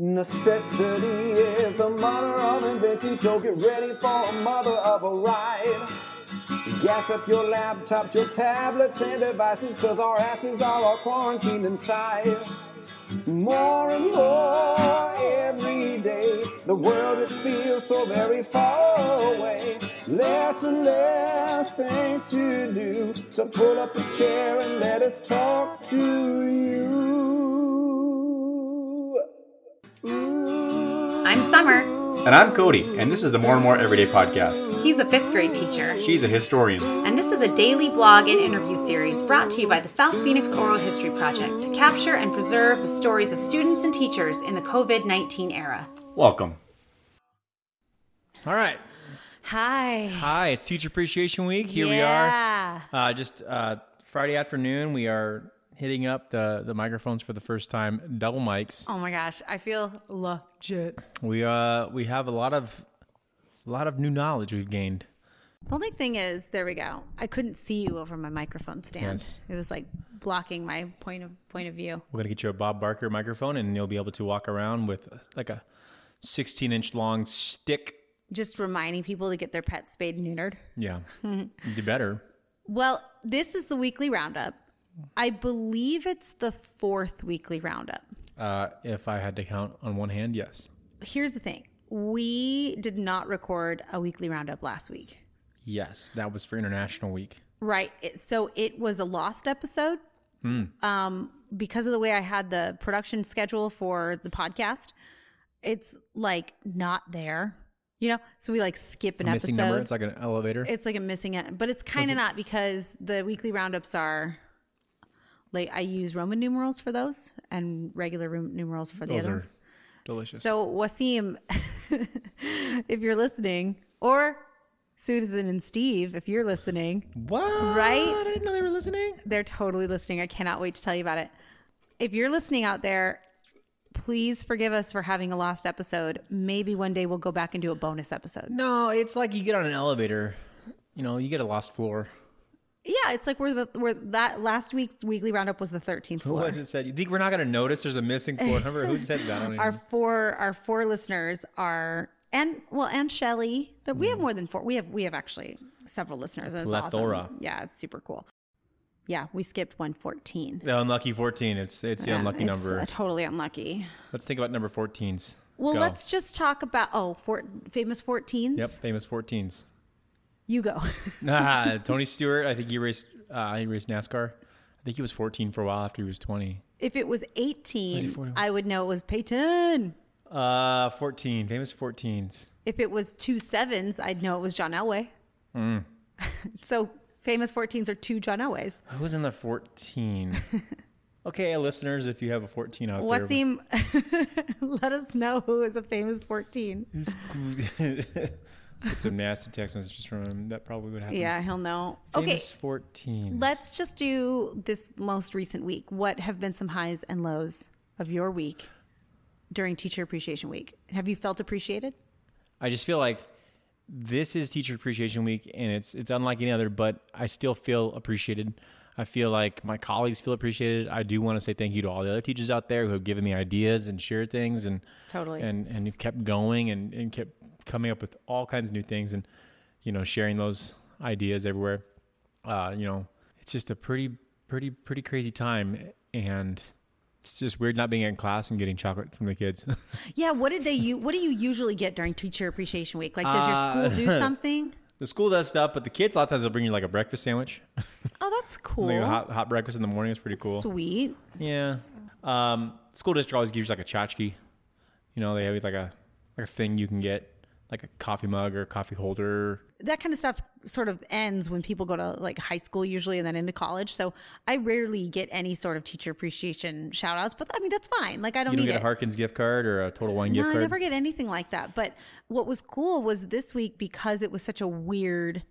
Necessity is the mother of invention, so get ready for a mother of a ride. Gas up your laptops, your tablets, and devices, cause our asses are all quarantined inside. More and more every day, the world it feels so very far away. Less and less things to do, so pull up a chair and let us talk to you. Ooh. I'm Summer. And I'm Cody, and this is the More and More Everyday Podcast. He's a fifth grade teacher. She's a historian. And this is a daily blog and interview series brought to you by the South Phoenix Oral History Project to capture and preserve the stories of students and teachers in the COVID 19 era. Welcome. All right. Hi. Hi, it's Teacher Appreciation Week. Here Yeah. we are. Uh, just uh, Friday afternoon, we are hitting up the, the microphones for the first time, double mics. Oh my gosh, I feel legit. We uh we have a lot of a lot of new knowledge we've gained. The only thing is, there we go. I couldn't see you over my microphone stand. Yes. It was like blocking my point of point of view. We're gonna get you a Bob Barker microphone, and you'll be able to walk around with like a 16 inch long stick. Just reminding people to get their pets spayed and neutered. Yeah, you do better. Well, this is the weekly roundup. I believe it's the fourth weekly roundup. Uh, if I had to count on one hand, yes. Here's the thing we did not record a weekly roundup last week. Yes, that was for International Week. Right. It, so it was a lost episode. Um, because of the way I had the production schedule for the podcast, it's like not there, you know? So we like skip an A episode. missing number. It's like an elevator. It's like a missing it, but it's kind of not because the weekly roundups are like I use Roman numerals for those and regular room numerals for the Those other ones. delicious. So Wasim, if you're listening, or Susan and Steve, if you're listening, what? Right? I didn't know they were listening. they're totally listening. I cannot wait to tell you about it. If you're listening out there, please forgive us for having a lost episode. Maybe one day we'll go back and do a bonus episode. No, it's like you get on an elevator. You know, you get a lost floor. Yeah, it's like we're the we're that last week's weekly roundup was the 13th Who was it said? You think we're not going to notice there's a missing floor number? Who said that? Our four our four listeners are and well and Shelly. That we have mm. more than four. We have we have actually several listeners. And it's Plethora. awesome. Yeah, it's super cool. Yeah, we skipped 114. the unlucky 14. It's it's the Yeah, unlucky it's, number. totally unlucky. Let's think about number 14s. Well, Go. let's just talk about oh, four, famous 14s. Yep, famous 14s. You go. ah, Tony Stewart. I think he raced. Uh, he raced NASCAR. I think he was 14 for a while after he was 20. if it was 18, Was I would know it was Peyton. Uh, 14. Famous 14s. If it was two sevens, I'd know it was John Elway. Mm. so famous 14s are two John Elways. Who was in the 14? okay, listeners, if you have a 14 out there. Wasim, let us know who is a famous 14. Get some nasty text messages from him. That probably would happen. Yeah, he'll know. Okay, 14. let's just do this most recent week. What have been some highs and lows of your week during Teacher Appreciation Week? Have you felt appreciated? I just feel like this is Teacher Appreciation Week, and it's it's unlike any other. But I still feel appreciated. I feel like my colleagues feel appreciated. I do want to say thank you to all the other teachers out there who have given me ideas and shared things, and Totally. and and you've kept going and and kept coming up with all kinds of new things, and you know sharing those ideas everywhere. Uh, you know, it's just a pretty pretty pretty crazy time, and it's just weird not being in class and getting chocolate from the kids. Yeah, what did they you what do you usually get during Teacher Appreciation Week? Like does your Uh, school do something? the school does stuff, but the kids a lot of times they'll bring you like a breakfast sandwich. Oh, that's cool. Like a hot, hot breakfast in the morning is pretty cool. Sweet. Yeah. Um, school district always gives you like a tchotchke. You know, they have like a like a thing you can get, like a coffee mug or coffee holder. That kind of stuff sort of ends when people go to like high school usually and then into college. So I rarely get any sort of teacher appreciation shout outs, but I mean that's fine. Like I don't You don't need get it. a Harkins gift card or a Total Wine no, gift card. I never get anything like that. But what was cool was this week because it was such a weird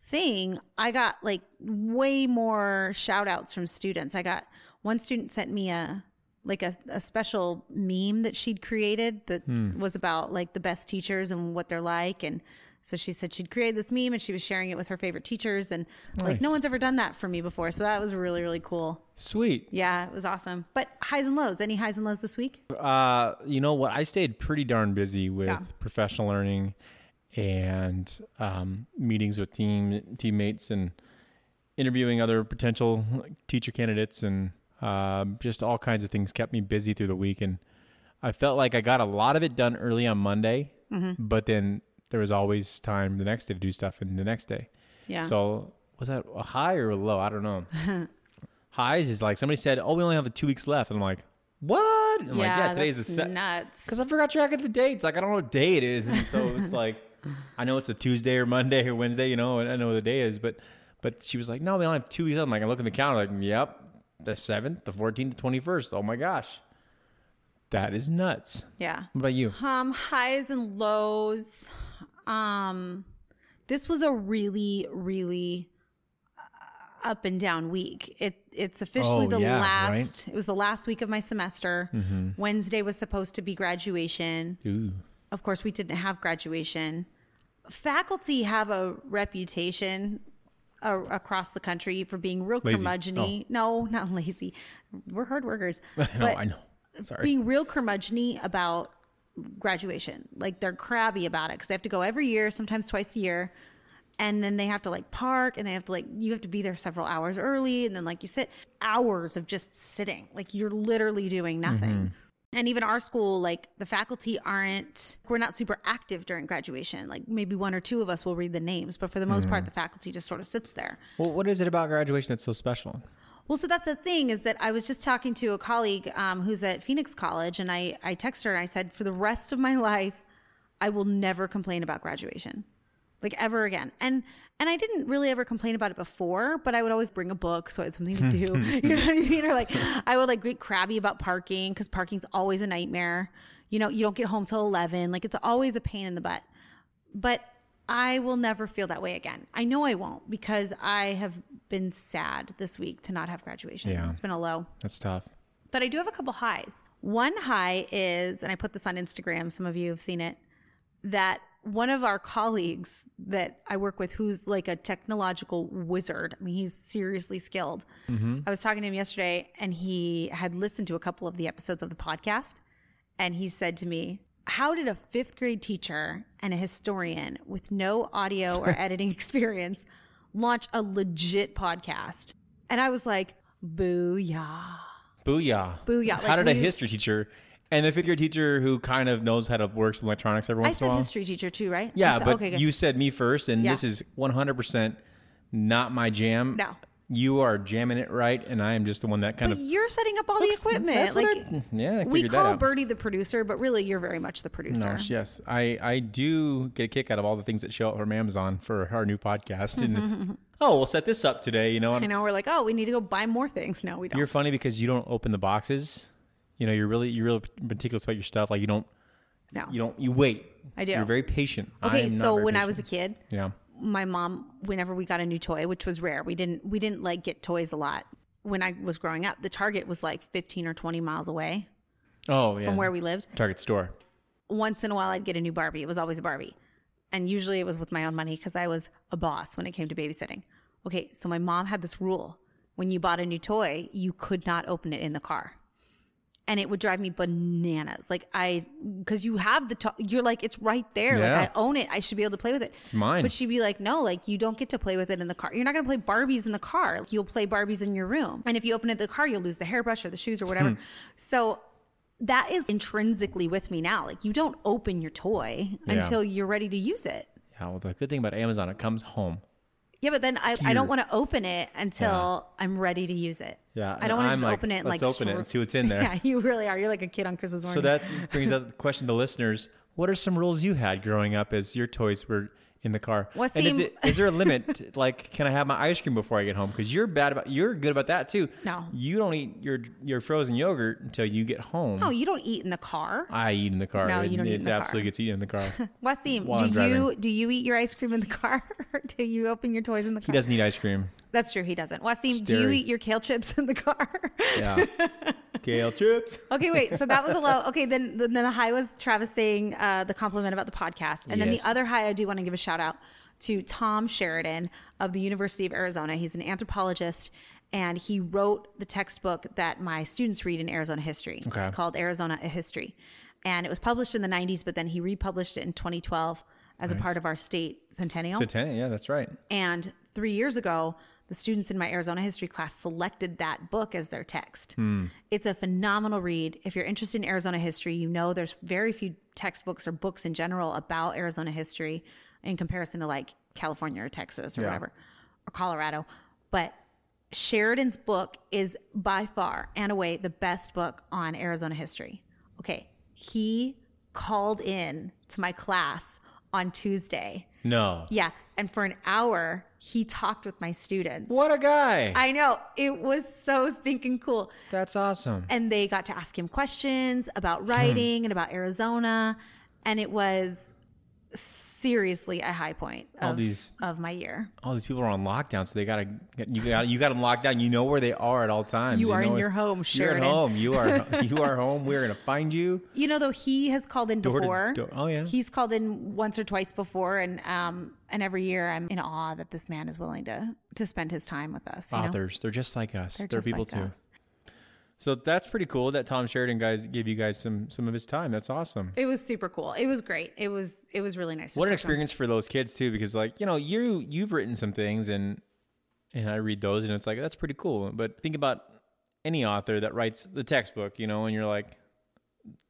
thing, I got like way more shout outs from students. I got one student sent me a like a, a special meme that she'd created that Hmm. was about like the best teachers and what they're like and So she said she'd created this meme and she was sharing it with her favorite teachers. And like, no one's ever done that for me before. So that was really, really cool. Sweet. Yeah, it was awesome. But highs and lows. Any highs and lows this week? Uh, you know what? I stayed pretty darn busy with Yeah. professional learning and um, meetings with team teammates and interviewing other potential teacher candidates and um, just all kinds of things kept me busy through the week. And I felt like I got a lot of it done early on Monday, Mm-hmm. but then there was always time the next day to do stuff and the next day. Yeah. So was that a high or a low? I don't know. Highs is like somebody said, "Oh, we only have two weeks left," and I'm like, "What?" I'm like, "Yeah, today's the that's set." nuts. Because I forgot track of the dates. Like I don't know what day it is, and so it's like I know it's a Tuesday or Monday or Wednesday, you know, and I know what the day is, but but she was like, "No, we only have two weeks." left." I'm like, I look at the calendar, like, "Yep, the seventh, the fourteenth, the twenty first. Oh my gosh, that is nuts." Yeah. What about you? Um, highs and lows. Um, this was a really, really uh, up and down week. It it's officially Oh, the yeah, last. right? Mm-hmm. It was the last week of my semester. Wednesday was supposed to be graduation. Ooh, Of course, we didn't have graduation. Faculty have a reputation uh, across the country for being real Lazy. curmudgeony. No, not lazy. We're hard workers. Know, But I know. Sorry. being real curmudgeony about graduation. Like they're crabby about it because they have to go every year, sometimes twice a year. And then they have to like park and they have to like, you have to be there several hours early. And then like you sit hours of just sitting, like you're literally doing nothing. And even our school, like the faculty aren't, we're not super active during graduation. Like maybe one or two of us will read the names, but for the most part, the faculty just sort of sits there. well, what is it about graduation that's so special? Well, so that's the thing is that I was just talking to a colleague um, who's at Phoenix College, and I I texted her and I said, for the rest of my life, I will never complain about graduation, like ever again. And and I didn't really ever complain about it before, but I would always bring a book so I had something to do. you know what I mean? Or like I would like get crabby about parking because parking's always a nightmare. You know, you don't get home till eleven. Like it's always a pain in the butt. But I will never feel that way again. I know I won't because I have been sad this week to not have graduation. Yeah. It's been a low. That's tough. But I do have a couple highs. One high is, and I put this on Instagram, some of you have seen it, that one of our colleagues that I work with, who's like a technological wizard, I mean, he's seriously skilled. Mm-hmm. I was talking to him yesterday and he had listened to a couple of the episodes of the podcast. And he said to me, How did a fifth grade teacher and a historian with no audio or editing experience launch a legit podcast? And I was like, Booyah. Booyah. Booyah. How Like, did a history teacher and the fifth grade teacher who kind of knows how to work with electronics every I once in a said while? history teacher too, right? I Yeah, said- but okay, good. you said me first, and Yeah. this is 100% not my jam. No. You are jamming it right, and I am just the one that kind But of. you're setting up all the equipment. that's what like I- mm, yeah, I we figured that call out. Birdie the producer, but really you're very much the producer. No, yes, I I do get a kick out of all the things that show up from Amazon for our new podcast. And oh, we'll set this up today. You know, I and know we're like, oh, we need to go buy more things. No, we don't. you're funny because you don't open the boxes. You know, you're really you're really meticulous about your stuff. Like you don't no. you don't you wait. I do. You're very patient. I okay, so when I was a kid, yeah. my mom, whenever we got a new toy, which was rare, we didn't we didn't like get toys a lot. When I was growing up, the Target was like 15 or 20 miles away Oh yeah. from where we lived. Target store. once in a while I'd get a new Barbie. It was always a Barbie. And usually it was with my own money because I was a boss when it came to babysitting. Okay, so my mom had this rule. When you bought a new toy, you could not open it in the car. And it would drive me bananas. Like I because you have the to- you're like it's right there. Yeah. Like I own it. I should be able to play with it. It's mine. But she'd be like, "No, like you don't get to play with it in the car. You're not going to play Barbies in the car. You'll play Barbies in your room. And if you open it in the car, you'll lose the hairbrush or the shoes or whatever." Hmm. So that is intrinsically with me now. Like you don't open your toy Yeah. until you're ready to use it. Yeah. Well, the good thing about Amazon, it comes home. Yeah, but then I, I don't want to open it until I'm ready to use it. Yeah, I don't want to just like, open it and let's like open it and see what's in there. Yeah, you really are. You're like a kid on Christmas morning. So that brings up the question to listeners: What are some rules you had growing up as your toys were in the car? Well, and is it is there a limit? like, can I have my ice cream before I get home? Because you're bad about you're good about that too. No. you don't eat your your frozen yogurt until you get home. no, you don't eat in the car. I eat in the car. No, it, you don't eat it in the car. absolutely gets eaten in the car. Wasim, do I'm you driving. do you eat your ice cream in the car or do you open your toys in the car? he doesn't eat ice cream. That's true. He doesn't. Wasim, do you eat your kale chips in the car? Yeah, Kale chips. Okay, wait. So that was a low. Okay, then then the high was Travis saying uh, the compliment about the podcast, and then the other high I do want to give a shout out to Tom Sheridan of the University of Arizona. He's an anthropologist, and he wrote the textbook that my students read in Arizona history. Okay. It's called Arizona a History, and it was published in the '90s, but then he republished it in 2012 as a part of our state centennial. Satanic, yeah, that's right. And three years ago, the students in my Arizona history class selected that book as their text. Hmm. It's a phenomenal read. If you're interested in Arizona history, you know there's very few textbooks or books in general about Arizona history in comparison to like California or Texas or Yeah. whatever, or Colorado. But Sheridan's book is by far and away the best book on Arizona history. Okay. He called in to my class on Tuesday. No. Yeah. And for an hour, he talked with my students. What a guy. I know. It was so stinking cool. that's awesome. And they got to ask him questions about writing and about Arizona. And it was seriously a high point All of, these- of my year. All these people are on lockdown, so they gotta you got you got them locked down. You know where they are at all times. You are know in your home, sure. You're at home. You are you are home. We're gonna find you. You know, though he has called in Door to before. door. Oh, yeah. He's called in once or twice before, and um, and every year I'm in awe that this man is willing to to spend his time with us. You know? Authors, they're just like us. They're, just people like too. us. So that's pretty cool that Tom Sheridan guys gave you guys some some of his time. That's awesome. It was super cool. It was great. It was it was really nice. What an talk to experience for those kids too, because like you know you you've written some things and and I read those and it's like that's pretty cool. But think about any author that writes the textbook, you know, and you're like,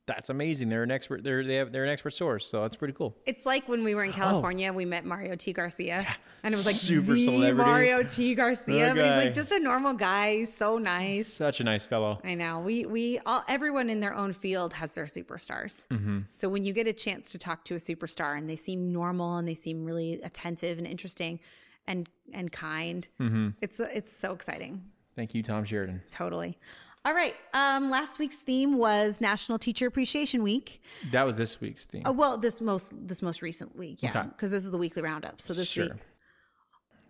that's amazing. They're an expert. They're they have they're an expert source. So that's pretty cool. It's like when we were in California, we met Mario T. Garcia, and it was like Oh. Super the celebrity. Mario T. Garcia, but he's like just a normal guy. He's so nice. Such a nice fellow. I know. We we all everyone in their own field has their superstars. Mm-hmm. So when you get a chance to talk to a superstar and they seem normal and they seem really attentive and interesting and and kind, Mm-hmm. it's it's so exciting. Thank you, Tom Sheridan. Totally. All right. Um, last week's theme was National Teacher Appreciation Week. That was this week's theme. Oh, well, this most this most recent week, yeah, Okay. because this is the weekly roundup. So this sure. week,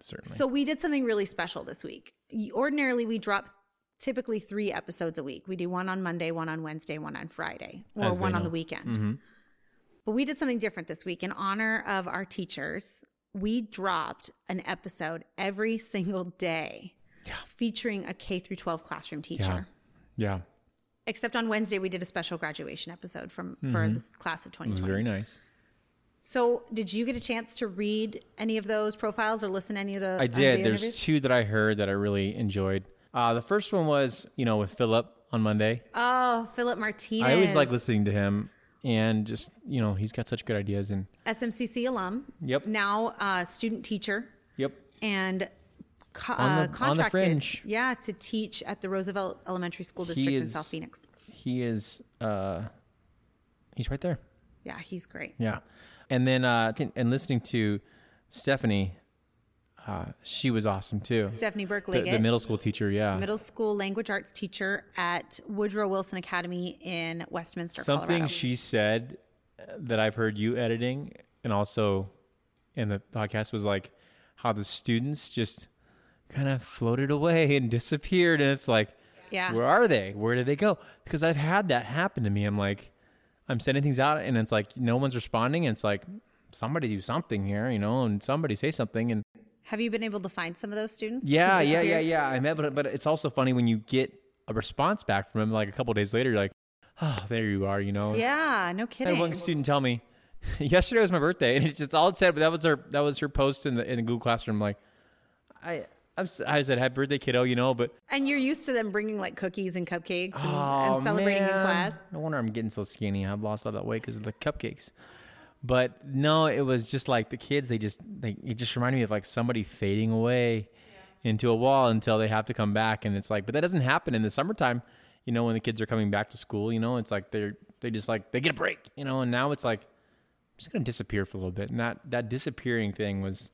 Certainly. so we did something really special this week. Ordinarily, we drop typically three episodes a week. We do one on Monday, one on Wednesday, one on Friday, or As one on the weekend. Mm-hmm. But we did something different this week in honor of our teachers. We dropped an episode every single day, featuring a K through 12 classroom teacher. yeah. Except on Wednesday, we did a special graduation episode from for this class of 2020. It was very nice. So, did you get a chance to read any of those profiles or listen to any of the? I of the did. There's interviews? two that I heard that I really enjoyed. Uh, the first one was, you know, with Phillip on Monday. Oh, Phillip Martinez. I always like listening to him, and just you know, he's got such good ideas. And SMCC alum. Yep. Now, uh, student teacher yep, and co- On the- on uh, the contracted. Yeah, to teach at the Roosevelt Elementary School District in South Phoenix. he is. Uh, he's right there. Yeah, he's great. Yeah, and then uh, and listening to Stephanie, uh, she was awesome too. Stephanie Burke The, the middle school teacher, yeah. middle school language arts teacher at Woodrow Wilson Academy in Westminster, Something Colorado. she said uh, that I've heard you editing and also in the podcast was like how the students just kind of floated away and disappeared. And it's like, Yeah. where are they? Where did they go? Because I've had that happen to me. I'm like, I'm sending things out and it's like no one's responding. And it's like, somebody do something here, you know, and somebody say something. And Have you been able to find some of those students? yeah, yeah, yeah, yeah. I met, but, but it's also funny when you get a response back from them like a couple days later, you're like, oh, there you are, you know. Yeah, no I kidding. had one student tell me yesterday was my birthday, and it's just all it said. But that was her that was her post in the in the Google Classroom. Like, I I'm, I said happy birthday, kiddo. You know, but And you're used to them bringing like cookies and cupcakes and, oh, and celebrating in class. No wonder I'm getting so skinny. I've lost all that weight because of the cupcakes. But no, it was just like the kids. They just they it just reminded me of like somebody fading away into a wall until they have to come back, and it's like, but that doesn't happen in the summertime. You know, when the kids are coming back to school, you know, it's like they're they just like they get a break, you know, and now it's like I'm just gonna disappear for a little bit, and that that disappearing thing was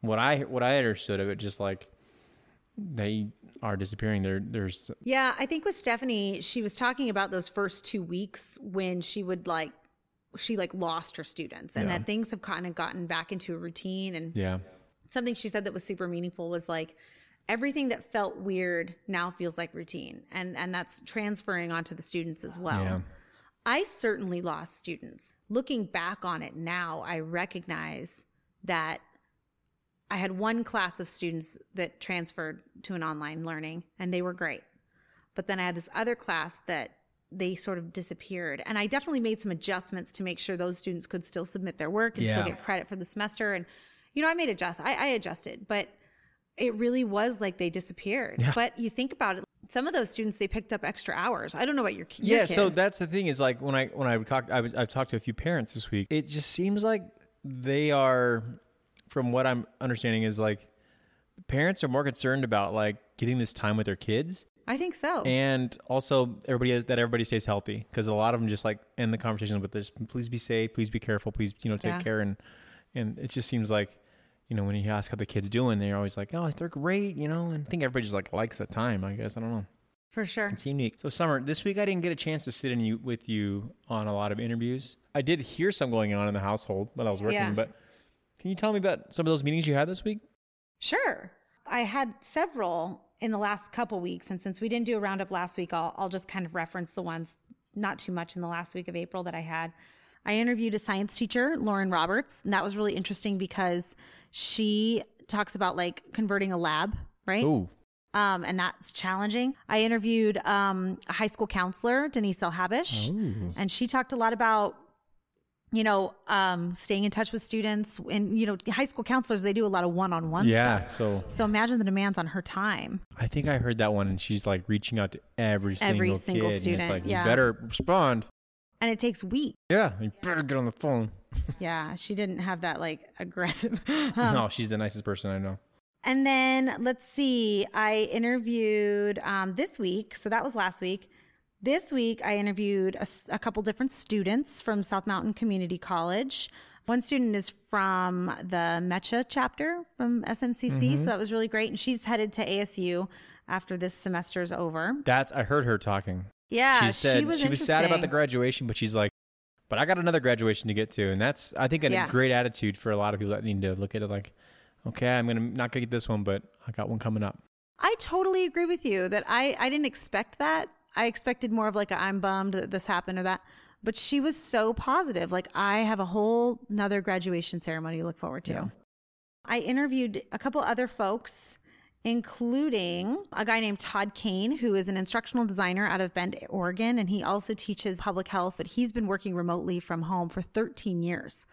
what I what I understood of it. Just like they are disappearing. There there's Yeah, I think with Stephanie, she was talking about those first two weeks when she would like she like lost her students and Yeah. that things have kind of gotten back into a routine and yeah something she said that was super meaningful was like everything that felt weird now feels like routine. And and that's transferring onto the students as well. Yeah. I certainly lost students. Looking back on it now, I recognize that I had one class of students that transferred to an online learning and they were great. But then I had this other class that they sort of disappeared. And I definitely made some adjustments to make sure those students could still submit their work and still get credit for the semester. And, you know, I made adjust. I, I adjusted, but it really was like they disappeared. But you think about it, some of those students, they picked up extra hours. I don't know about your, your yeah so that's the thing is like when i when i talked I, i've talked to a few parents this week it just seems like they are from what i'm understanding is like parents are more concerned about like getting this time with their kids I think so. and also everybody is that everybody stays healthy because a lot of them just like end the conversation with this please be safe please be careful please you know take Yeah. care and and it just seems like you know when you ask how the kids doing they're always like oh they're great you know and i think everybody just like likes the time i guess i don't know for sure. it's unique. So, Summer, this week I didn't get a chance to sit in you with you on a lot of interviews. I did hear some going on in the household when I was working, Yeah. but can you tell me about some of those meetings you had this week? Sure. I had several in the last couple weeks. And since we didn't do a roundup last week, I'll, I'll just kind of reference the ones not too much in the last week of April that I had. I interviewed a science teacher, Lauren Roberts, and that was really interesting because she talks about like converting a lab, right? Ooh, Um, and that's challenging. I interviewed um, a high school counselor, Denise El Habish, Ooh. and she talked a lot about, you know, um, staying in touch with students. And, you know, high school counselors, they do a lot of one on one yeah. stuff. So So imagine the demands on her time. I think I heard that one, and she's like reaching out to every single Every single kid, and student, it's like yeah. you better respond. And it takes weeks. Yeah, you better get on the phone. Yeah, she didn't have that like aggressive. Um, no, she's the nicest person I know. And then let's see, I interviewed um, this week. So that was last week. This week, I interviewed a couple different students from South Mountain Community College. One student is from the MEChA chapter from SMCC. So mm-hmm. that was really great. And she's headed to ASU after this semester is over. That's I heard her talking. Yeah, she said she was she was sad about the graduation, but she's like, but I got another graduation to get to, and that's I think a Yeah. great attitude for a lot of people that need to look at it like, okay, I'm gonna not gonna get this one, but I got one coming up. I totally agree with you that I, I didn't expect that. I expected more of like a I'm bummed that this happened or that. But she was so positive. Like I have a whole another graduation ceremony to look forward to. I interviewed a couple other folks, including a guy named Todd Kane, who is an instructional designer out of Bend, Oregon, and he also teaches public health, but he's been working remotely from home for 13 years.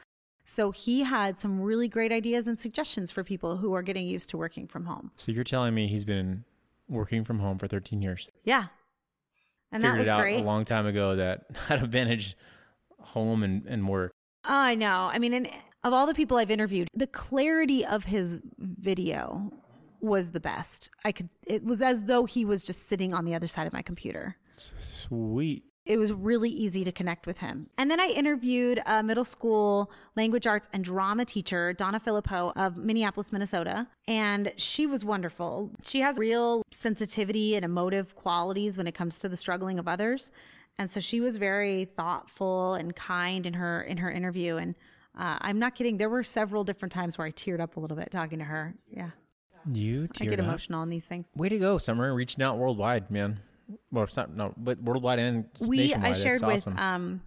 So he had some really great ideas and suggestions for people who are getting used to working from home. So you're telling me he's been working from home for 13 years? Yeah. And that Figured was it out great. a long time ago that how to manage home and, and work. I know. I mean, and of all the people I've interviewed, the clarity of his video was the best. I could, it was as though he was just sitting on the other side of my computer. Sweet. It was really easy to connect with him. And then I interviewed a middle school language arts and drama teacher, Donna Filippo of Minneapolis, Minnesota. And she was wonderful. She has real sensitivity and emotive qualities when it comes to the struggling of others. And so she was very thoughtful and kind in her in her interview. And uh, I'm not kidding. There were several different times where I teared up a little bit talking to her. Yeah, You I get up. emotional on these things. Way to go, Summer. Reaching out worldwide, man. Well, it's not no, but worldwide and we. I shared That's with awesome. um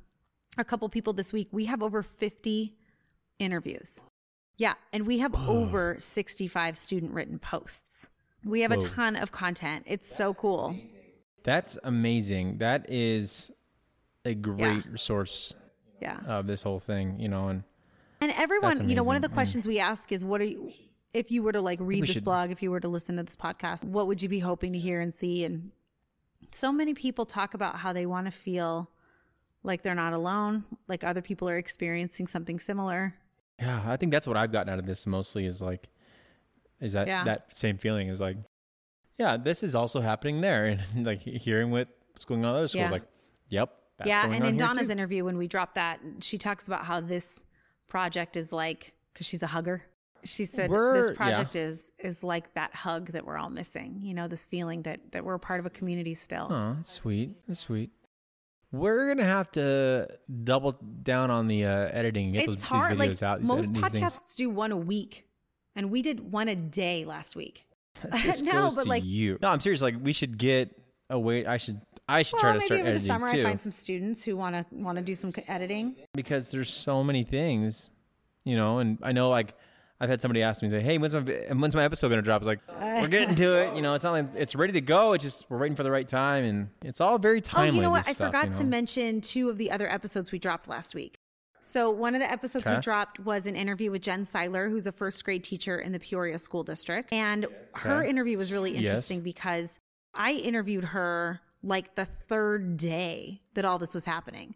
a couple people this week. We have over 50 interviews. Yeah, and we have over 65 student written posts. We have a ton of content. It's so cool. That's amazing. That is a great resource Yeah. of this whole thing, you know, and And everyone, you know, one of the amazing. Mm. questions we ask is what are you if you were to like read we this should- blog, if you were to listen to this podcast, what would you be hoping to hear and see? And so many people talk about how they want to feel like they're not alone, like other people are experiencing something similar. yeah, I think that's what I've gotten out of this mostly is like, is that Yeah. that same feeling is like, yeah, this is also happening there, and like hearing what's going on other schools, Yeah. like, yep, that's yeah, and in Donna's too. interview when we dropped that, she talks about how this project is like because she's a hugger. She said We're- this yeah. project is is like that hug that we're all missing. You know, this feeling that that we're part of a community still. Oh, that's sweet. That's sweet. We're gonna have to double down on the uh, editing get it's those, hard. these Like videos out. most podcasts do one a week, and we did one a day last week. No, but, like- you. No, I'm serious. Like we should get a way. I should. I should Well, try to maybe start over the editing summer too, I find some students who want to want to do some editing. because there's so many things, you know. And I know like I've had somebody ask me, say, "Hey, when's my when's my episode gonna drop?" It's like we're getting to it. You know, it's not like it's ready to go. It's just we're waiting for the right time, and it's all very timely. oh, you know what? I stuff, forgot you to mention two of the other episodes we dropped last week. So one of the episodes we dropped was an interview with Jen Syler, who's a first grade teacher in the Peoria School District, and her Okay. interview was really Yes. interesting because I interviewed her like the third day that all this was happening.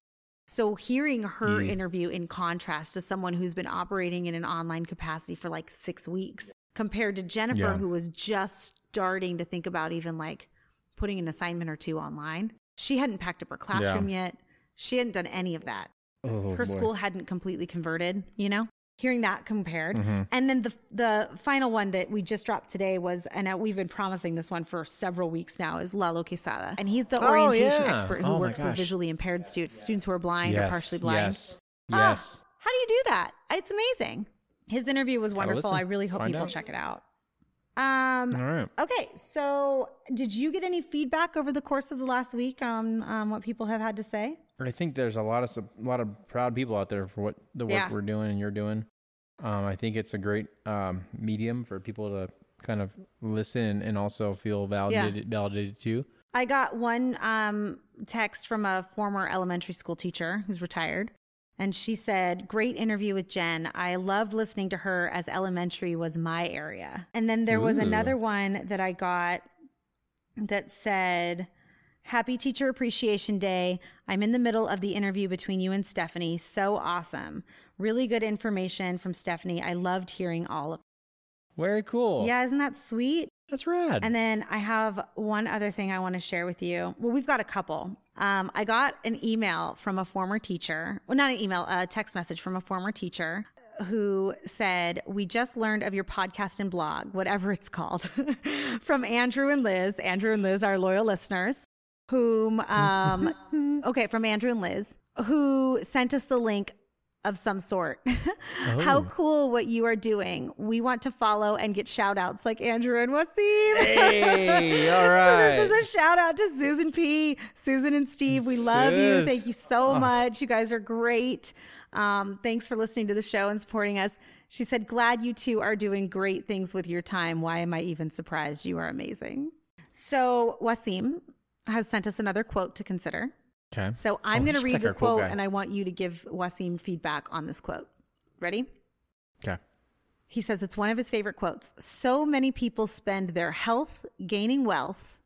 So hearing her Yeah. interview in contrast to someone who's been operating in an online capacity for like 6 weeks compared to Jennifer Yeah. who was just starting to think about even like putting an assignment or two online. She hadn't packed up her classroom yet. She hadn't done any of that. Oh, her boy. school hadn't completely converted, you know? Hearing that compared. Mm-hmm. And then the the final one that we just dropped today was, and uh, we've been promising this one for several weeks now, is Lalo Quezada. And he's the Oh, orientation yeah. expert who Oh, works with visually impaired students, students who are blind or partially blind. Yes. Ah, Yes. how do you do that? It's amazing. His interview was wonderful. I really hope Find people out. check it out. Um, All right. Okay, so did you get any feedback over the course of the last week on um, what people have had to say? I think there's a lot of a lot of proud people out there for what the work Yeah. we're doing and you're doing. Um, I think it's a great um, medium for people to kind of listen and also feel validated, validated too. I got one um, text from a former elementary school teacher who's retired. And she said, Great interview with Jen. I loved listening to her as elementary was my area. And then there was another one that I got that said, Happy Teacher Appreciation Day. I'm in the middle of the interview between you and Stephanie. So awesome. Really good information from Stephanie. I loved hearing all of it. Very cool. Yeah, isn't that sweet? that's rad. And then I have one other thing I want to share with you. Well, we've got a couple. Um, I got an email from a former teacher. Well, not an email, a text message from a former teacher who said, We just learned of your podcast and blog, whatever it's called, from Andrew and Liz. Andrew and Liz are loyal listeners, whom, um, okay, from Andrew and Liz, who sent us the link of some sort. How Oh. cool what you are doing. We want to follow and get shout outs like Andrew and Wasim. hey, all So this is a shout out to Susan P, Susan and Steve. We love you. Thank you so Oh. much. You guys are great. Um, thanks for listening to the show and supporting us. She said, "Glad you two are doing great things with your time. Why am I even surprised? You are amazing." So Wasim has sent us another quote to consider. okay. So I'm Oh, going to read the quote quote, and I want you to give Wasim feedback on this quote. Ready? Okay. He says it's one of his favorite quotes. So many people spend their health gaining wealth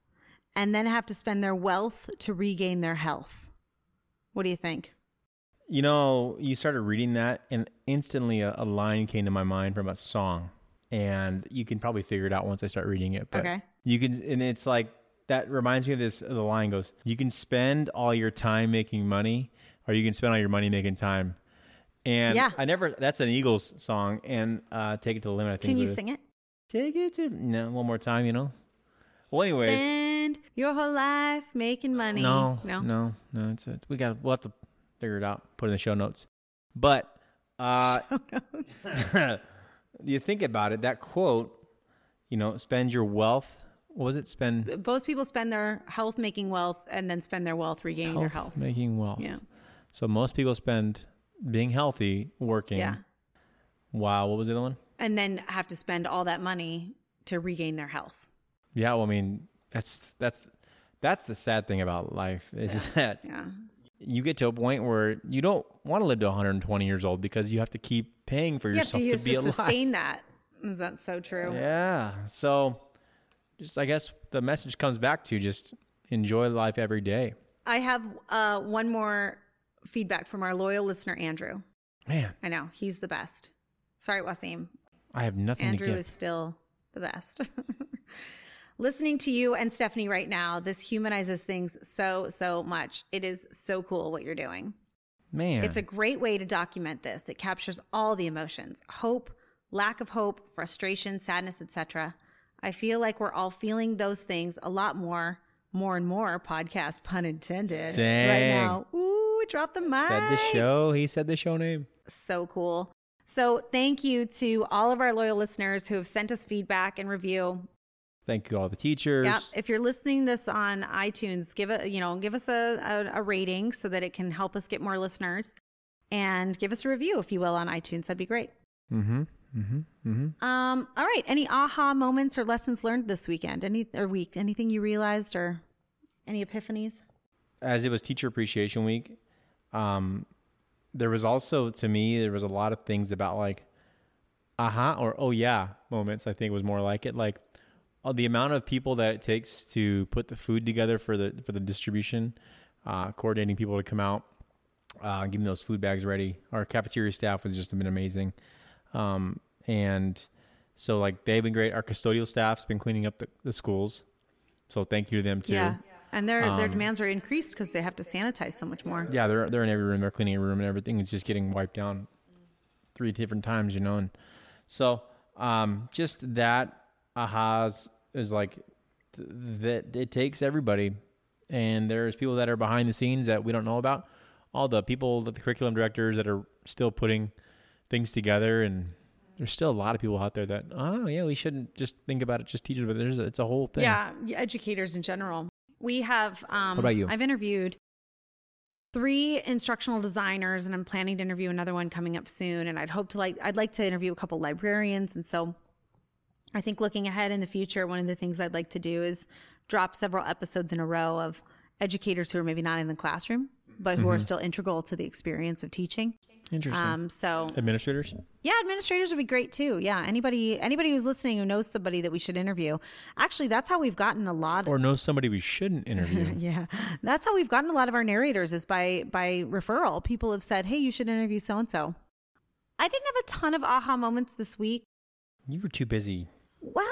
and then have to spend their wealth to regain their health. What do you think? You know, you started reading that, and instantly a, a line came to my mind from a song, and you can probably figure it out once I start reading it. But Okay. You can, and it's like that reminds me of this. The line goes, "You can spend all your time making money, or you can spend all your money making time." And Yeah. I never. That's an Eagles song, and uh, "Take It to the Limit." I think. Can you sing it? Take it to no one more time. You know. Well, anyways, Spend your whole life making money. no, no. no, no. It's a, we got. We'll have to figure it out. Put it in the show notes. But uh, you think about it. That quote, you know, spend your wealth. What was it? Spend Most people spend their health making wealth and then spend their wealth regaining their health. making wealth. Yeah. So most people spend being healthy, working. Yeah. Wow. What was the other one? And then have to spend all that money to regain their health. Yeah. Well, I mean, that's that's that's the sad thing about life is that Yeah. you get to a point where you don't want to live to 120 years old because you have to keep paying for You yourself to, to, be to alive. sustain that. Is that so true? Yeah. So, just I guess the message comes back to just enjoy life every day. I have uh, one more feedback from our loyal listener, Andrew. Man, I know he's the best. Sorry, Wasim. I have nothing Andrew to give. is still the best. Listening to you and Stephanie right now, this humanizes things so, so much. It is so cool what you're doing. Man, It's a great way to document this. It captures all the emotions hope, lack of hope, frustration, sadness, etc. I feel like we're all feeling those things a lot more, more and more, podcast pun intended, right now. Ooh, drop the mic said the show. He said the show name. so cool. So, thank you to all of our loyal listeners who have sent us feedback and review. Thank you all the teachers. Yeah. If you're listening this on iTunes, give it, you know, give us a, a, a rating so that it can help us get more listeners and give us a review, if you will, on iTunes. That'd be great. Mm-hmm. Mm-hmm. Mm-hmm. Um, all right. Any aha moments or lessons learned this weekend? Any or week? Anything you realized or any epiphanies? As it was Teacher Appreciation Week, um, there was also to me there was a lot of things about like, aha or oh yeah moments. I think was more like it. Like uh, the amount of people that it takes to put the food together for the for the distribution, uh, coordinating people to come out, uh, getting those food bags ready. Our cafeteria staff was just been amazing, um, and so like they've been great. Our custodial staff's been cleaning up the, the schools, so thank you to them too. Yeah. And their their Um, demands are increased because they have to sanitize so much more. Yeah, they're they're in every room. They're cleaning every room and everything. It's just getting wiped down three different times, you know. And so, um, just that ahas is like th- that. It takes everybody, and there's people that are behind the scenes that we don't know about. All the people, the curriculum directors that are still putting things together, and there's still a lot of people out there that oh yeah, we shouldn't just think about it just teachers, but there's a, it's a whole thing. Yeah, yeah, educators in general. We have. Um, What about you? I've interviewed three instructional designers, and I'm planning to interview another one coming up soon. And I'd hope to like. I'd like to interview a couple librarians, and so I think looking ahead in the future, one of the things I'd like to do is drop several episodes in a row of educators who are maybe not in the classroom, but who are still integral to the experience of teaching. interesting. Um, so Administrators. yeah, administrators would be great too. Yeah, anybody anybody who's listening who knows somebody that we should interview. Actually, that's how we've gotten a lot. Or know somebody we shouldn't interview. yeah, that's how we've gotten a lot of our narrators is by by referral. People have said, "Hey, you should interview so and so." I didn't have a ton of aha moments this week. you were too busy Well,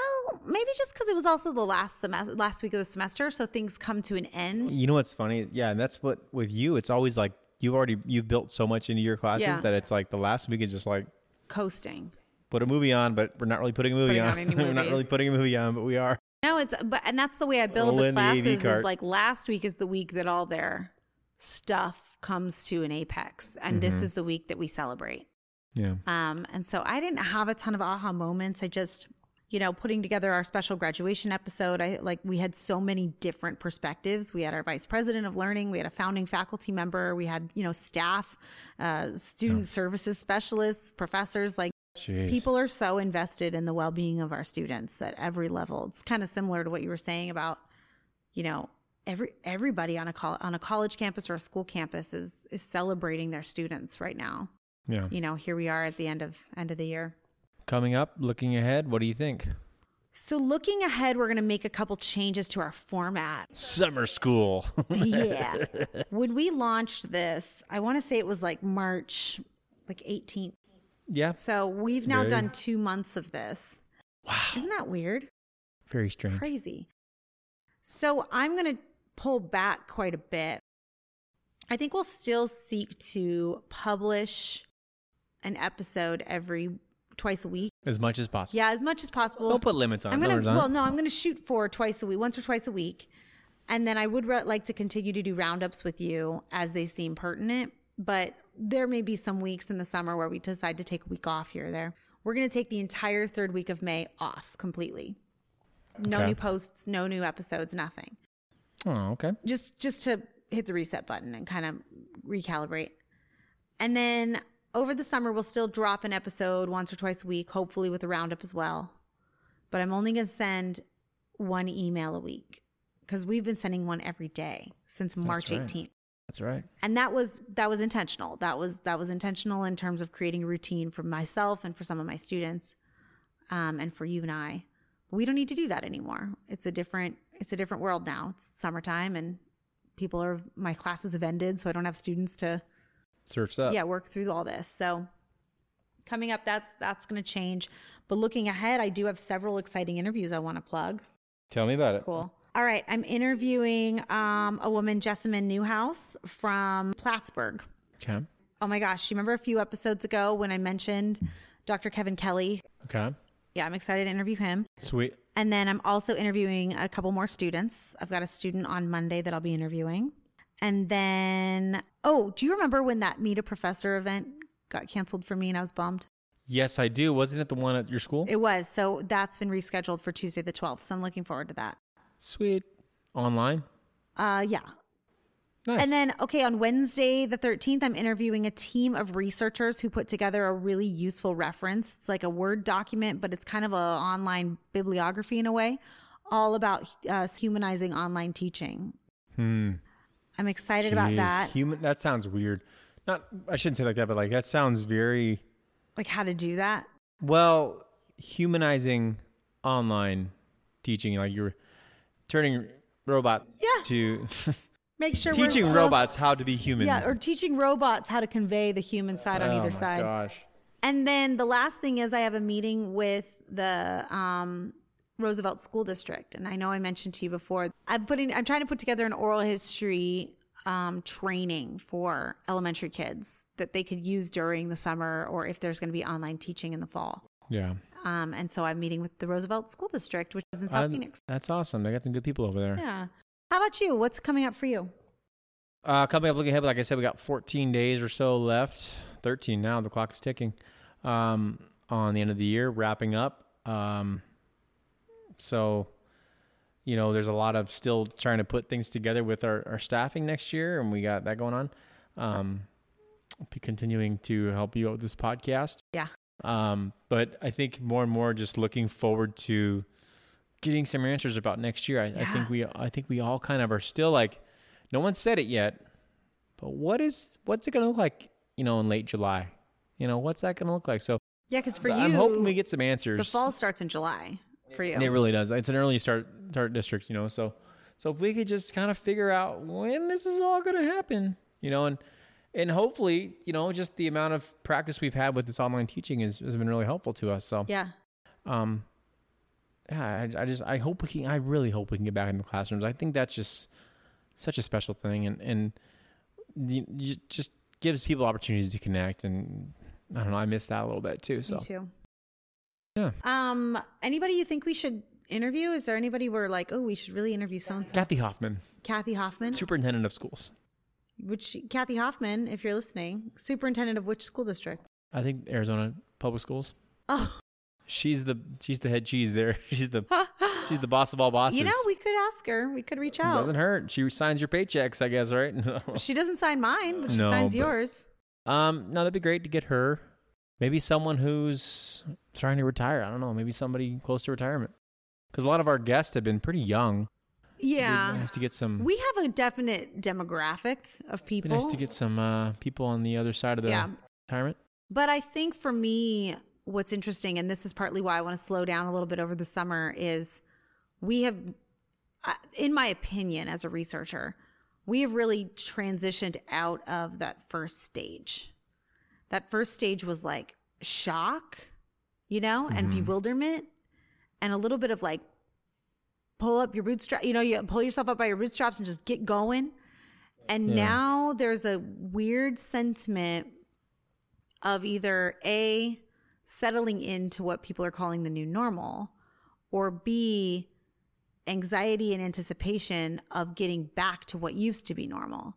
maybe just because it was also the last semester, last week of the semester, so things come to an end. You know what's funny? Yeah, and that's what with you. It's always like you've already you've built so much into your classes Yeah. that it's like the last week is just like Coasting. put a movie on, but we're not really putting a movie Putting on. on we're not really putting a movie on, but we are. No, it's but and that's the way I build the in the classes. cart. is like last week is the week that all their stuff comes to an apex, and this is the week that we celebrate. Yeah. Um, and so I didn't have a ton of aha moments. I just, you know, putting together our special graduation episode, I like we had so many different perspectives. We had our vice president of learning, we had a founding faculty member, we had, you know, staff, uh, student services specialists, professors, like Jeez. people are so invested in the well-being of our students at every level. It's kind of similar to what you were saying about, you know, every everybody on a col- on a college campus or a school campus is is celebrating their students right now Yeah. you know, here we are at the end of end of the year. Coming up, looking ahead, what do you think? So looking ahead, we're going to make a couple changes to our format. Summer school. yeah. when we launched this, I want to say it was like March like 18th. yeah. So we've now Very- done 2 months of this. Wow. Isn't that weird? Very strange. Crazy. So I'm going to pull back quite a bit. I think we'll still seek to publish an episode every twice a week. As much as possible. Yeah, as much as possible. Don't put limits on I'm gonna numbers on well, no, I'm gonna shoot for twice a week, once or twice a week, and then I would re- like to continue to do roundups with you as they seem pertinent. But there may be some weeks in the summer where we decide to take a week off here or there. We're gonna take the entire third week of May off completely. No Okay. new posts, no new episodes, nothing. Oh, okay. Just just to hit the reset button and kind of recalibrate. And then over the summer, we'll still drop an episode once or twice a week, hopefully with a roundup as well. But I'm only going to send one email a week because we've been sending one every day since March right. 18th. That's right. And that was that was intentional. That was that was intentional in terms of creating a routine for myself and for some of my students, um, and for you and I. We don't need to do that anymore. It's a different it's a different world now. It's summertime and people are my classes have ended, so I don't have students to Surfs up. yeah work through all this so coming up that's that's going to change but looking ahead i do have several exciting interviews i want to plug Tell me about it. cool all right i'm interviewing um, a woman jessamine newhouse from plattsburgh Okay. oh my gosh you remember a few episodes ago when i mentioned dr kevin kelly Okay. yeah i'm excited to interview him Sweet. and then i'm also interviewing a couple more students i've got a student on monday that i'll be interviewing and then oh do you remember when that meet a professor event got canceled for me and i was bummed Yes, I do. Wasn't it the one at your school? It was. So that's been rescheduled for Tuesday the 12th. So I'm looking forward to that. Sweet. Online. Uh, yeah. Nice. And then, okay, on Wednesday, the 13th, I'm interviewing a team of researchers who put together a really useful reference. It's like a Word document, but it's kind of an online bibliography in a way, all about uh, humanizing online teaching. hmm. I'm excited about that. Human. That sounds weird. Not. I shouldn't say like that, but like that sounds very Like how to do that. well humanizing online teaching. Like you're turning robot Yeah. to Make sure we're teaching still- robots how to be human. Yeah, or teaching robots how to convey the human side on oh either my side. Gosh. And then the last thing is I have a meeting with the um, Roosevelt School District, and I know I mentioned to you before. I'm putting, I'm trying to put together an oral history um, training for elementary kids that they could use during the summer, or if there's going to be online teaching in the fall. Yeah. Um, and so I'm meeting with the Roosevelt School District, which is in South Uh, Phoenix. That's awesome. They got some good people over there. Yeah. How about you? What's coming up for you? Uh, coming up, looking ahead, like I said, we got 14 days or so left. 13 now. The clock is ticking. Um, on the end of the year, wrapping up. Um, so, you know, there's a lot of still trying to put things together with our, our staffing next year, and we got that going on. Um, I'll be continuing to help you out with this podcast. Yeah. Um, but I think more and more just looking forward to getting some answers about next year. I, I think we I think we all kind of are still like no one said it yet, but what is what's it going to look like, you know, in late July? You know, what's that going to look like? So Yeah, because for you, I'm hoping we get some answers. the fall starts in July for you. It really does. It's an early start start district, you know. So so if we could just kind of figure out when this is all going to happen, you know, and and hopefully, you know, just the amount of practice we've had with this online teaching has, has been really helpful to us. So yeah. um yeah I, I just i hope we can i really hope we can get back in the classrooms i think that's just such a special thing and and just gives people opportunities to connect and i don't know i miss that a little bit too so Me too. Yeah. Um. Anybody you think we should interview? Is there anybody we're like, oh, we should really interview so and so? kathy hoffman Kathy Hoffman. superintendent of schools Which Kathy Hoffman, if you're listening, superintendent of which school district? i think arizona public schools Oh, she's the she's the head cheese there she's the she's the boss of all bosses you know, we could ask her. We could reach out. doesn't hurt she signs your paychecks i guess right She doesn't sign mine, but she No, signs but- yours. Um, no, that'd be great to get her. Maybe someone who's trying to retire. I don't know. Maybe somebody close to retirement. Because a lot of our guests have been pretty young. It'd Yeah. nice to get some. We have a definite demographic of people. nice to get some uh, people on the other side of the Yeah. retirement. But I think for me, what's interesting, and this is partly why I want to slow down a little bit over the summer, is we have, in my opinion, as a researcher, we have really transitioned out of that first stage. That first stage was like shock, you know, and mm-hmm. bewilderment, and a little bit of like pull up your bootstrap, you know, you pull yourself up by your bootstraps and just get going. And Yeah. now there's a weird sentiment of either A, settling into what people are calling the new normal, or B, anxiety and anticipation of getting back to what used to be normal.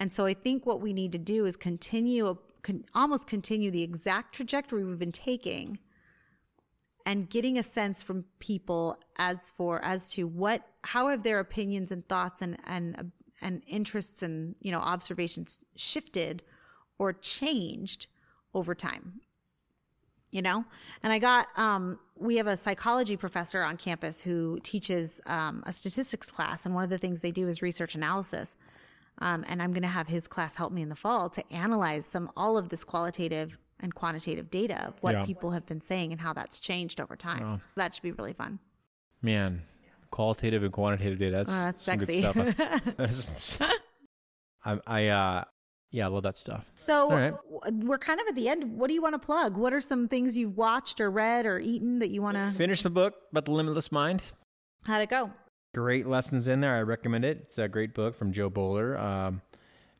And so I think what we need to do is continue, con, almost continue the exact trajectory we've been taking and getting a sense from people as for as to what how have their opinions and thoughts and and and interests and you know observations shifted or changed over time you know? And i got um we have a psychology professor on campus who teaches um, a statistics class and one of the things they do is research analysis um, and i'm going to have his class help me in the fall to analyze some all of this qualitative and quantitative data of what Yeah. people have been saying and how that's changed over time Wow. that should be really fun Man, qualitative and quantitative data. That's, Oh, that's sexy. good stuff. I, I, uh, yeah, I love that stuff. So right. we're kind of at the end. What do you want to plug? What are some things you've watched or read or eaten that you want to? Finish the book about the limitless mind. How'd it go? Great lessons in there. I recommend it. It's a great book from Jo Boaler. Um,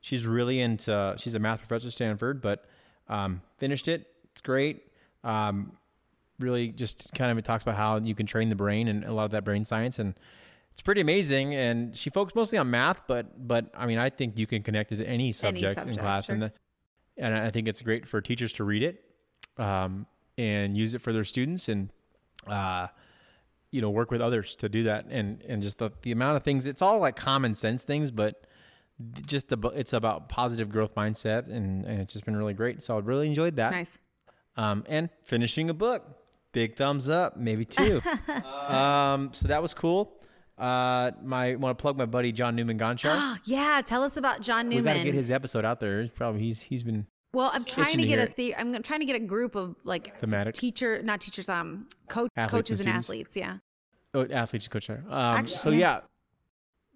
she's really into. She's a math professor at Stanford, but um, finished it. It's great. Um, really, just kind of it talks about how you can train the brain and a lot of that brain science, and it's pretty amazing. And she focused mostly on math, but but I mean, I think you can connect it to any subject, in subject, class, sure. and the, and I think it's great for teachers to read it. Um, and use it for their students and uh you know work with others to do that and and just the, the amount of things it's all like common sense things but just the it's about positive growth mindset and and it's just been really great so i really enjoyed that Nice. um, and finishing a book. Big thumbs up, maybe two. um, so that was cool. Uh, my want to plug my buddy John Newman Gonchar. Yeah, tell us about John Newman. we got to get his episode out there. He's probably he's he's been well, I'm trying to get a the- I'm trying to get a group of like Thematic. teacher, not teachers, um, coach, Athletes coaches and and athletes. Yeah. oh, athletes and coaches. Um, Actu- so yeah. yeah,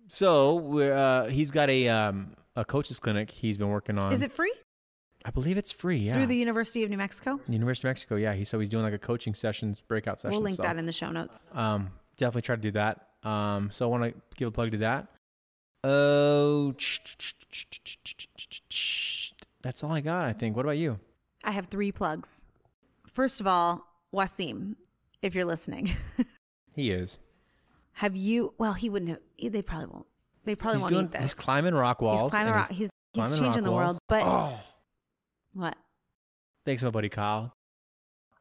so we're, uh, he's got a um a coaches clinic he's been working on. Is it free I believe it's free. Yeah, through the University of New Mexico? University of Mexico. Yeah, he so he's doing like a coaching sessions, breakout session. We'll link so. that in the show notes. Um, definitely try to do that. Um, so I want to give a plug to that. Oh, that's all I got. I think. What about you? I have three plugs. First of all, Wasim, if you're listening, He is. have you? Well, he wouldn't have. They probably won't. They probably He's won't doing. eat this. He's climbing rock walls. He's climbing rock. He's he's changing the walls. world. But oh, what? thanks, my buddy Kyle.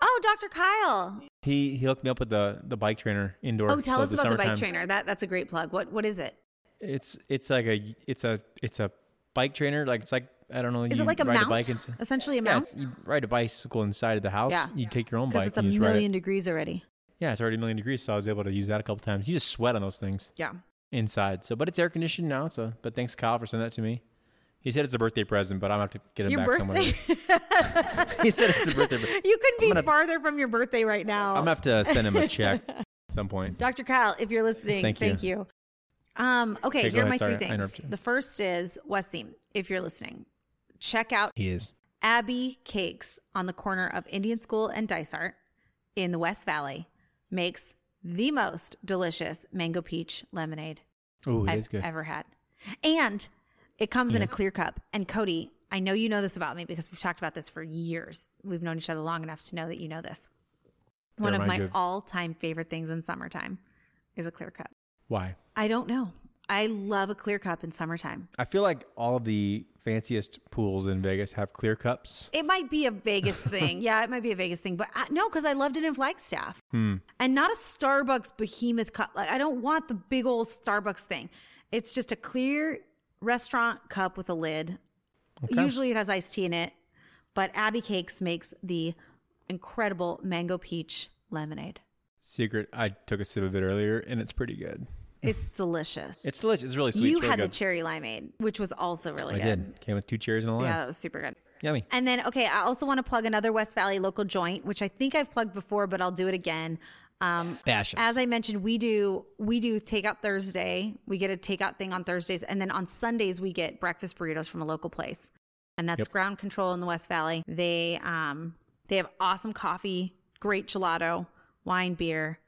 Oh, Dr. Kyle. He he hooked me up with the the bike trainer indoor. Oh, tell so us about the bike trainer. That that's a great plug. What what is it? It's it's like a it's a it's a bike trainer. Like it's like I don't know. Is it like a ride mount? a bike ins- Essentially a yeah, mount? you ride a bicycle inside of the house. Yeah. You take your own bike. Because it's a you just it. million degrees already. Yeah, it's already a million degrees, so I was able to use that a couple times. You just sweat on those things Yeah. inside. So, but it's air conditioned now. So, but thanks Kyle for sending that to me. He said it's a birthday present, but I'm gonna have to get him Your back somewhere. birthday? he said it's a birthday. present. you couldn't be gonna- farther from your birthday right now. I'm gonna have to send him a check at some point. Dr. Kyle, if you're listening, Thank thank, you. you. Um, okay, Okay, here are my Sorry, three things. The first is Wasim, if you're listening. Check out He is. Abbie Cakes on the corner of Indian School and Dysart in the West Valley makes the most delicious mango peach lemonade Oh, it I've ever had. And it comes in a clear cup. And Cody, I know you know this about me because we've talked about this for years. We've known each other long enough to know that you know this. One of my all time favorite things in summertime is a clear cup. Why? I don't know. I love a clear cup in summertime. I feel like all of the fanciest pools in Vegas have clear cups. It might be a Vegas thing. yeah, it might be a Vegas thing, but I, no, because I loved it in Flagstaff. Hmm. And not a Starbucks behemoth cup. Like I don't want the big old Starbucks thing. It's just a clear restaurant cup with a lid. Usually it has iced tea in it, but Abbie Cakes makes the incredible mango peach lemonade. Secret. I took a sip of it earlier, and it's pretty good. It's delicious. It's delicious. It's really sweet. you really had the cherry limeade, which was also really I good. I did. Came with two cherries and a lime. Yeah, that was super good. Yummy. And then, okay, I also want to plug another West Valley local joint, which I think I've plugged before, but I'll do it again. Um, as I mentioned, we do we do takeout Thursday. We get a takeout thing on Thursdays, and then on Sundays we get breakfast burritos from a local place, and that's Yep. Ground Control in the West Valley. They um they have awesome coffee, great gelato, wine, beer,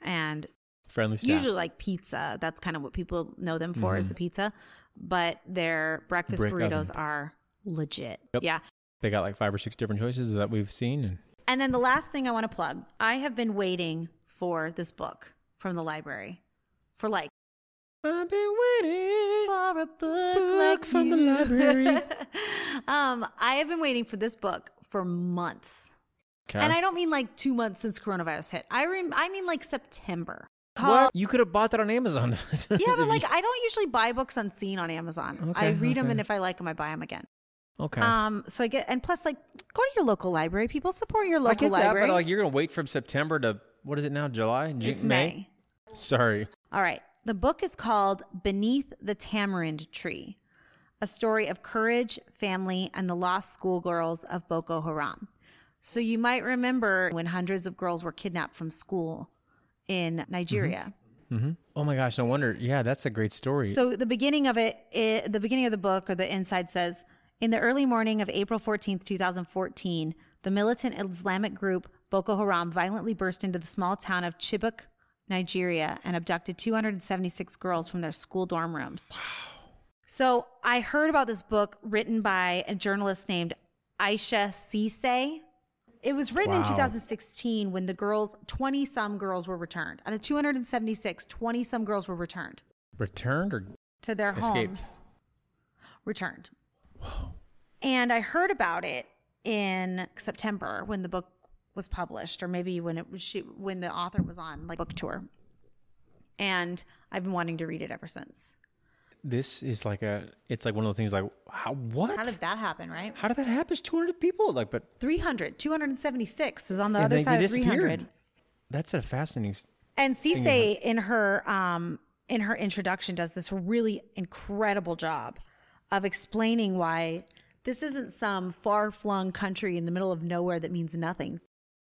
and Friendly staff. usually like pizza. That's kind of what people know them for is the pizza, but their breakfast Mm-hmm. Brick burritos oven. are legit. Yep. Yeah. they got like five or six different choices that we've seen, and And then the last thing I want to plug I have been waiting for this book from the library for like I've been waiting. for a book, Book like from the library. um, I have been waiting for this book for months. Okay. And I don't mean like two months since coronavirus hit. I rem- I mean like September. What? You could have bought that on Amazon. Yeah, but like I don't usually buy books unseen on Amazon. I Okay, read them, and if I like them, I buy them again. okay. Um, so I get and plus like go to your local library. People support your I local get that, library. but like you're gonna wait from September to what is it now? July? Ju- it's May. Sorry. All right. The book is called Beneath the Tamarind Tree, a story of courage, family, and the lost schoolgirls of Boko Haram. So you might remember when hundreds of girls were kidnapped from school in Nigeria. hmm Oh my gosh! No wonder. Yeah, that's a great story. So the beginning of it, i the beginning of the book or the inside says, in the early morning of April 14th, 2014, the militant Islamic group Boko Haram violently burst into the small town of Chibok, Nigeria, and abducted 276 girls from their school dorm rooms. So I heard about this book written by a journalist named Isha Sesay. It was written in 2016 when the girls, 20 some girls were returned. Out of 276, 20 some girls were returned Returned or to their Escaped. homes returned. And I heard about it in September when the book was published, or maybe when it was she, when the author was on like book tour. And I've been wanting to read it ever since. This is like a. It's like one of those things. Like how? What? How did that happen, right? How did that happen? Two hundred people. Like, but 300, 276 is on the other they- side they of 300. disappeared. that's a fascinating. And Sesay in her um in her introduction does this really incredible job of explaining why this isn't some far-flung country in the middle of nowhere that means nothing.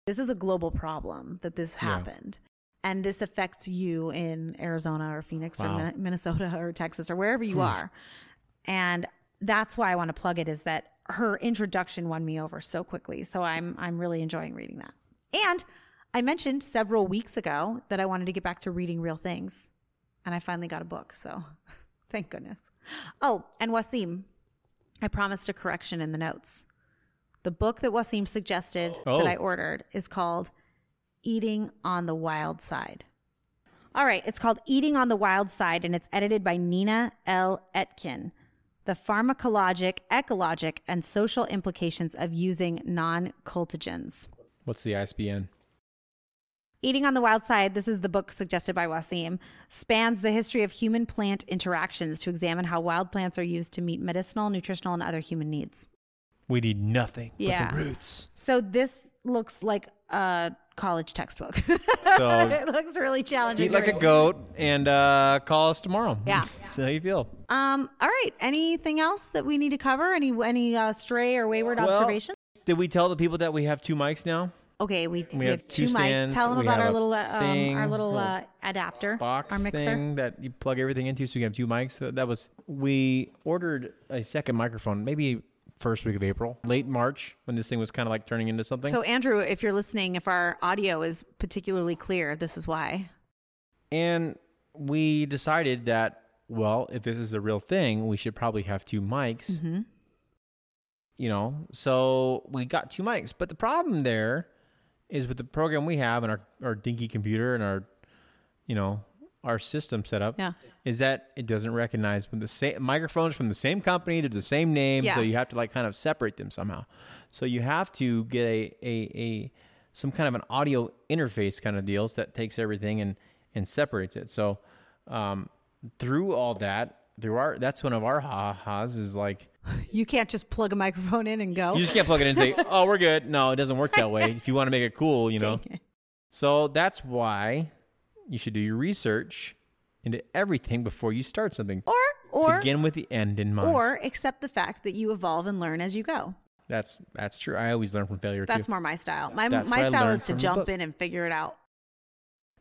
This is a global problem that this happened. And this affects you in Arizona or Phoenix or Wow. Min- Minnesota or Texas or wherever you hmm. are. And that's why I want to plug it is that her introduction won me over so quickly. So I'm I'm really enjoying reading that. And I mentioned several weeks ago that I wanted to get back to reading real things. And I finally got a book. So thank goodness. Oh, and Wasim, I promised a correction in the notes. The book that Wasim suggested Oh. that I ordered is called Eating on the Wild Side. All right, it's called Eating on the Wild Side, and it's edited by Nina L. Etkin. The pharmacologic, ecologic, and social implications of using non cultigens. What's the ISBN? Eating on the Wild Side, this is the book suggested by Wasim, spans the history of human plant interactions to examine how wild plants are used to meet medicinal, nutritional, and other human needs. We need nothing Yeah. but the roots. So this looks like a college textbook. So it looks really challenging. eat like a goat and uh, call us tomorrow. Yeah. See how you feel. Um. All right. Anything else that we need to cover? Any any uh, stray or wayward Well, observations? Did we tell the people that we have two mics now? Okay. We, we, have, two two mics. stands, Tell them we about have our a little uh, um, thing, our little little uh, adapter, box our mixer. thing that you plug everything into so you have two mics. So that was we ordered a second microphone maybe first week of April, late March when this thing was kind of like turning into something. So Andrew, if you're listening, if our audio is particularly clear, this is why. and we decided that well, if this is a real thing, we should probably have two mics. Mm-hmm. You know, so we got two mics. But the problem there is with the program we have and our our dinky computer and our you know, our system set up. Yeah. is that it doesn't recognize when the same microphones from the same company, they're the same name, so you have to like kind of separate them somehow. So you have to get a a, a some kind of an audio interface kind of deals that takes everything and and separates it. So um, through all that, through our that's one of our ha-has is like You can't just plug a microphone in and go. you just can't plug it in and say, "Oh, we're good." No, it doesn't work that way. If you want to make it cool, you know. So that's why you should do your research into everything before you start something. or or Begin with the end in mind. or accept the fact that you evolve and learn as you go. That's that's true. I always learn from failure That's too. more my style. My That's my style is to jump in and figure it out.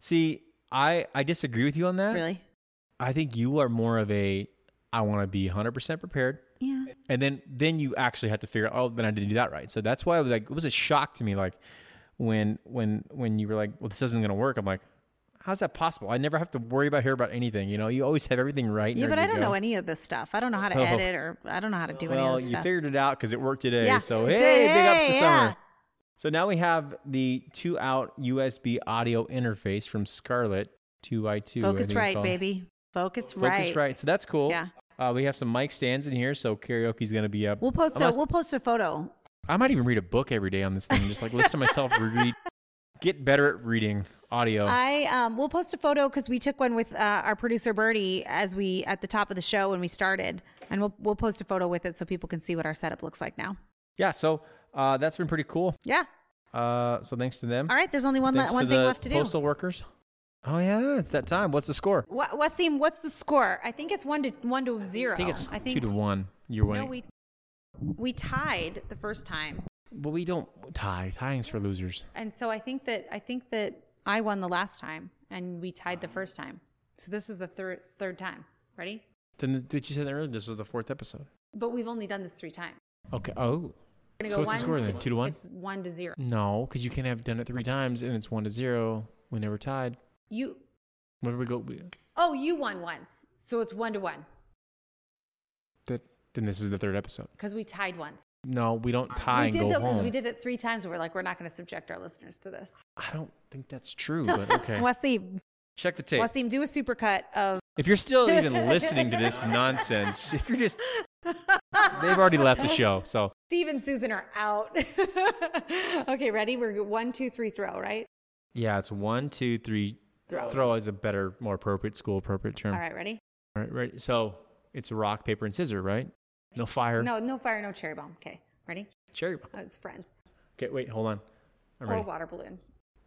See, I I disagree with you on that. Really? I think you are more of a I want to be 100% prepared. Yeah. And then then you actually have to figure out, oh, then I didn't do that right. So that's why I was like it was a shock to me like when when when you were like, well, this isn't going to work. I'm like, how's that possible? I never have to worry about hear about anything, you know. You always have everything right. Yeah, but I don't go. know any of this stuff. I don't know how to Oh. edit or I don't know how to do any Well, of this you figured it out because it worked today. Yeah, so hey, did. big ups to Hey, summer. So now we have the two out USB audio interface from Scarlett, two i two. Focusrite, baby. Focus, Focusrite. Focus right. So that's cool. Yeah. Uh, we have some mic stands in here, so karaoke's gonna be up. We'll post a we'll post a photo. I might even read a book every day on this thing. Just like listen to myself read. Get better at reading audio. I um we'll post a photo because we took one with uh, our producer Birdie as we at the top of the show when we started, and we'll we'll post a photo with it so people can see what our setup looks like now. yeah. So uh, that's been pretty cool. Yeah. Uh, so thanks to them. All right. There's only one le- one thing left to do. Postal workers. Oh yeah, it's that time. What's the score? What Wasim, what's the score? I think it's one to one to zero. I think it's two to one. You're winning. No, we we tied the first time, But we don't tie. Tying's for losers. and so I think that I think that I won the last time, and we tied the first time. So this is the third third time. Ready? Then did you say that earlier? This was the fourth episode. But we've only done this three times. Okay. Oh. We're So gonna what's the go one score then? Two to one? It's one to zero. No, because you can't have done it three times and it's one to zero. We never tied. You Where do we go? We- oh you won once, so it's one to one That, then this is the third episode. because we tied once. No, we don't tie we and did go though because we did it three times. and We're like we're not going to subject our listeners to this. I don't think that's true, but okay. Wasim, Check the tape. Wasim, do a supercut of If you're still even listening to this nonsense, if you're just, they've already left the show. So Steve and Susan are out. okay, ready? We're one, two, three, throw, right? yeah, it's one, two, three. Throw. Throw is a better, more appropriate school appropriate term. All right, ready? All right, right. So it's rock, paper, and scissor, right? No fire. No, no fire, no cherry bomb. Okay, ready? Cherry. bomb. Oh, it's friends. Okay, wait, hold on. I'm Or ready. water balloon.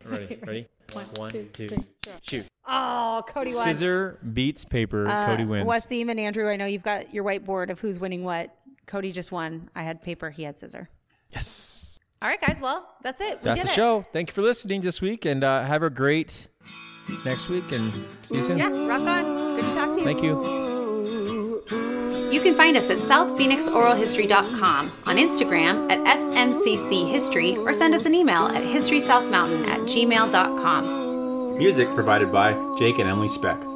I'm ready. Ready? One, two, two, two, three, shoot. Oh, Cody won. Scissor beats paper. Uh, Cody wins. Wasim and Andrew, I know you've got your whiteboard of who's winning what. Cody just won. I had paper, he had scissor. Yes. All right, guys. Well, that's it. We That's did the it. show. Thank you for listening this week, and uh, have a great next week. And see you soon. Yeah, rock on. Good to talk to you. Thank you. You can find us at southphoenixoralhistory.com, on Instagram at SMCC History, or send us an email at historysouthmountain at gmail.com. Music provided by Jake and Emily Speck.